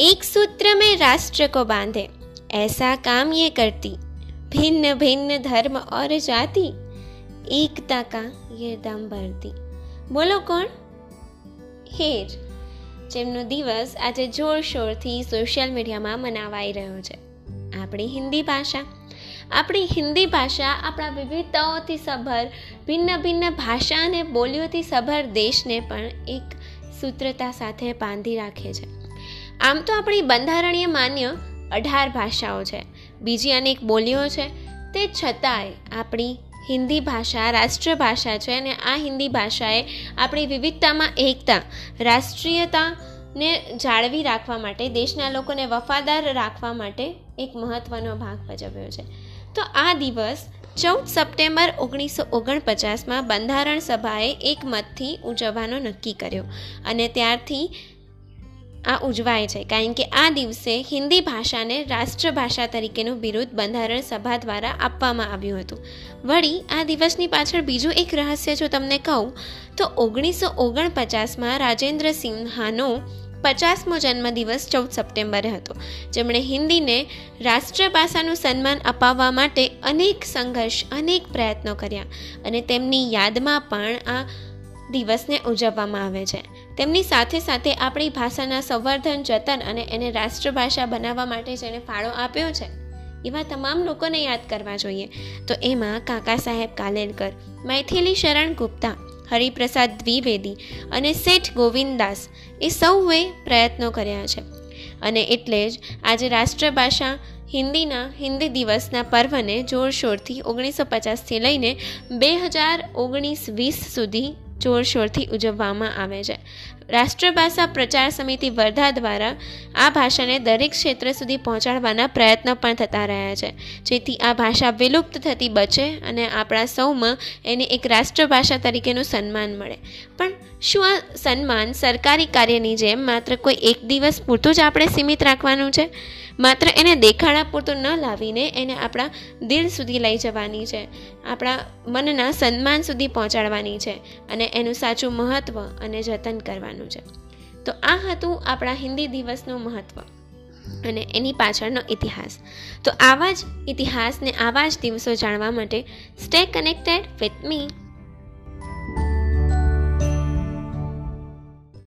एक सूत्र में राष्ट्र को बांधे ऐसा काम ये करती भिन्न भिन्न धर्म और जाति एकता का ये दम भरती બોલો કોણ હેર જેમનો દિવસ આજે જોરશોરથી સોશિયલ મીડિયામાં મનાવાઈ રહ્યો છે આપણી હિન્દી ભાષા આપણી હિન્દી ભાષા આપણા વિવિધતાઓથી સભર ભિન્ન ભિન્ન ભાષા અને બોલીઓથી સભર દેશને પણ એક સૂત્રતા સાથે બાંધી રાખે છે આમ તો આપણી બંધારણીય માન્ય અઢાર ભાષાઓ છે. બીજી અનેક બોલીઓ છે. તે છતાંય આપણી હિન્દી ભાષા રાષ્ટ્રભાષા છે અને આ હિન્દી ભાષાએ આપણી વિવિધતામાં એકતા, રાષ્ટ્રીયતાને જાળવી રાખવા માટે, દેશના લોકોને વફાદાર રાખવા માટે એક મહત્ત્વનો ભાગ ભજવ્યો છે. તો આ દિવસ ચૌદ સપ્ટેમ્બર ઓગણીસો ઓગણપચાસમાં બંધારણ સભાએ એક મતથી ઉજવવાનો નક્કી કર્યો અને ત્યારથી આ ઉજવાય છે કારણ કે આ દિવસે હિન્દી ભાષાને રાષ્ટ્રભાષા તરીકેનું બિરુદ બંધારણ સભા દ્વારા આપવામાં આવ્યું હતું. વળી, આ દિવસની પાછળ બીજું એક રહસ્ય જો તમને કહું, તો ઓગણીસો ઓગણપચાસમાં રાજેન્દ્ર સિન્હાનો પચાસમો જન્મદિવસ ચૌદ સપ્ટેમ્બરે હતો. જેમણે હિન્દીને રાષ્ટ્રભાષાનું સન્માન અપાવવા માટે અનેક સંઘર્ષ, અનેક પ્રયત્નો કર્યા અને તેમની યાદમાં પણ આ દિવસને ઉજવવામાં આવે છે. તેમની સાથે સાથે આપણી ભાષાના સંવર્ધન, જતન અને એને રાષ્ટ્રભાષા બનાવવા માટે જેણે ફાળો આપ્યો છે. એવા તમામ લોકોને યાદ કરવા જોઈએ. તો એમાં કાકા સાહેબ કાલેલકર મૈથિલી શરણ ગુપ્તા, હરિપ્રસાદ દ્વિવેદી અને શેઠ ગોવિંદાસ એ સૌએ પ્રયત્નો કર્યા છે. અને એટલે જ આજે રાષ્ટ્રભાષા હિન્દીના હિન્દી દિવસના પર્વને જોરશોરથી ઓગણીસો પચાસથી લઈને બે હજાર ઓગણીસ વીસ સુધી જોરશોરથી ઉજવવામાં આવે છે. રાષ્ટ્રભાષા પ્રચાર સમિતિ વર્ધા દ્વારા આ ભાષાને દરેક ક્ષેત્ર સુધી પહોંચાડવાના પ્રયત્નો પણ થતા રહ્યા છે. જેથી આ ભાષા વિલુપ્ત થતી બચે અને આપણા સૌમાં એને એક રાષ્ટ્રભાષા તરીકેનું સન્માન મળે. પણ શું આ સન્માન સરકારી કાર્યની જેમ માત્ર કોઈ એક દિવસ પૂરતું જ આપણે સીમિત રાખવાનું છે? માત્ર એને દેખાડા પૂરતું ન લાવીને એને આપણા દિલ સુધી લઈ જવાની છે. આપણા મનના સન્માન સુધી પહોંચાડવાની છે અને એનું સાચું મહત્ત્વ અને જતન કરવાનું છે. તો આ હતું આપણા હિન્દી દિવસનું મહત્ત્વ અને એની પાછળનો ઇતિહાસ. તો આવા જ ઇતિહાસને આવા જ દિવસો જાણવા માટે સ્ટે કનેક્ટેડ વિથ મી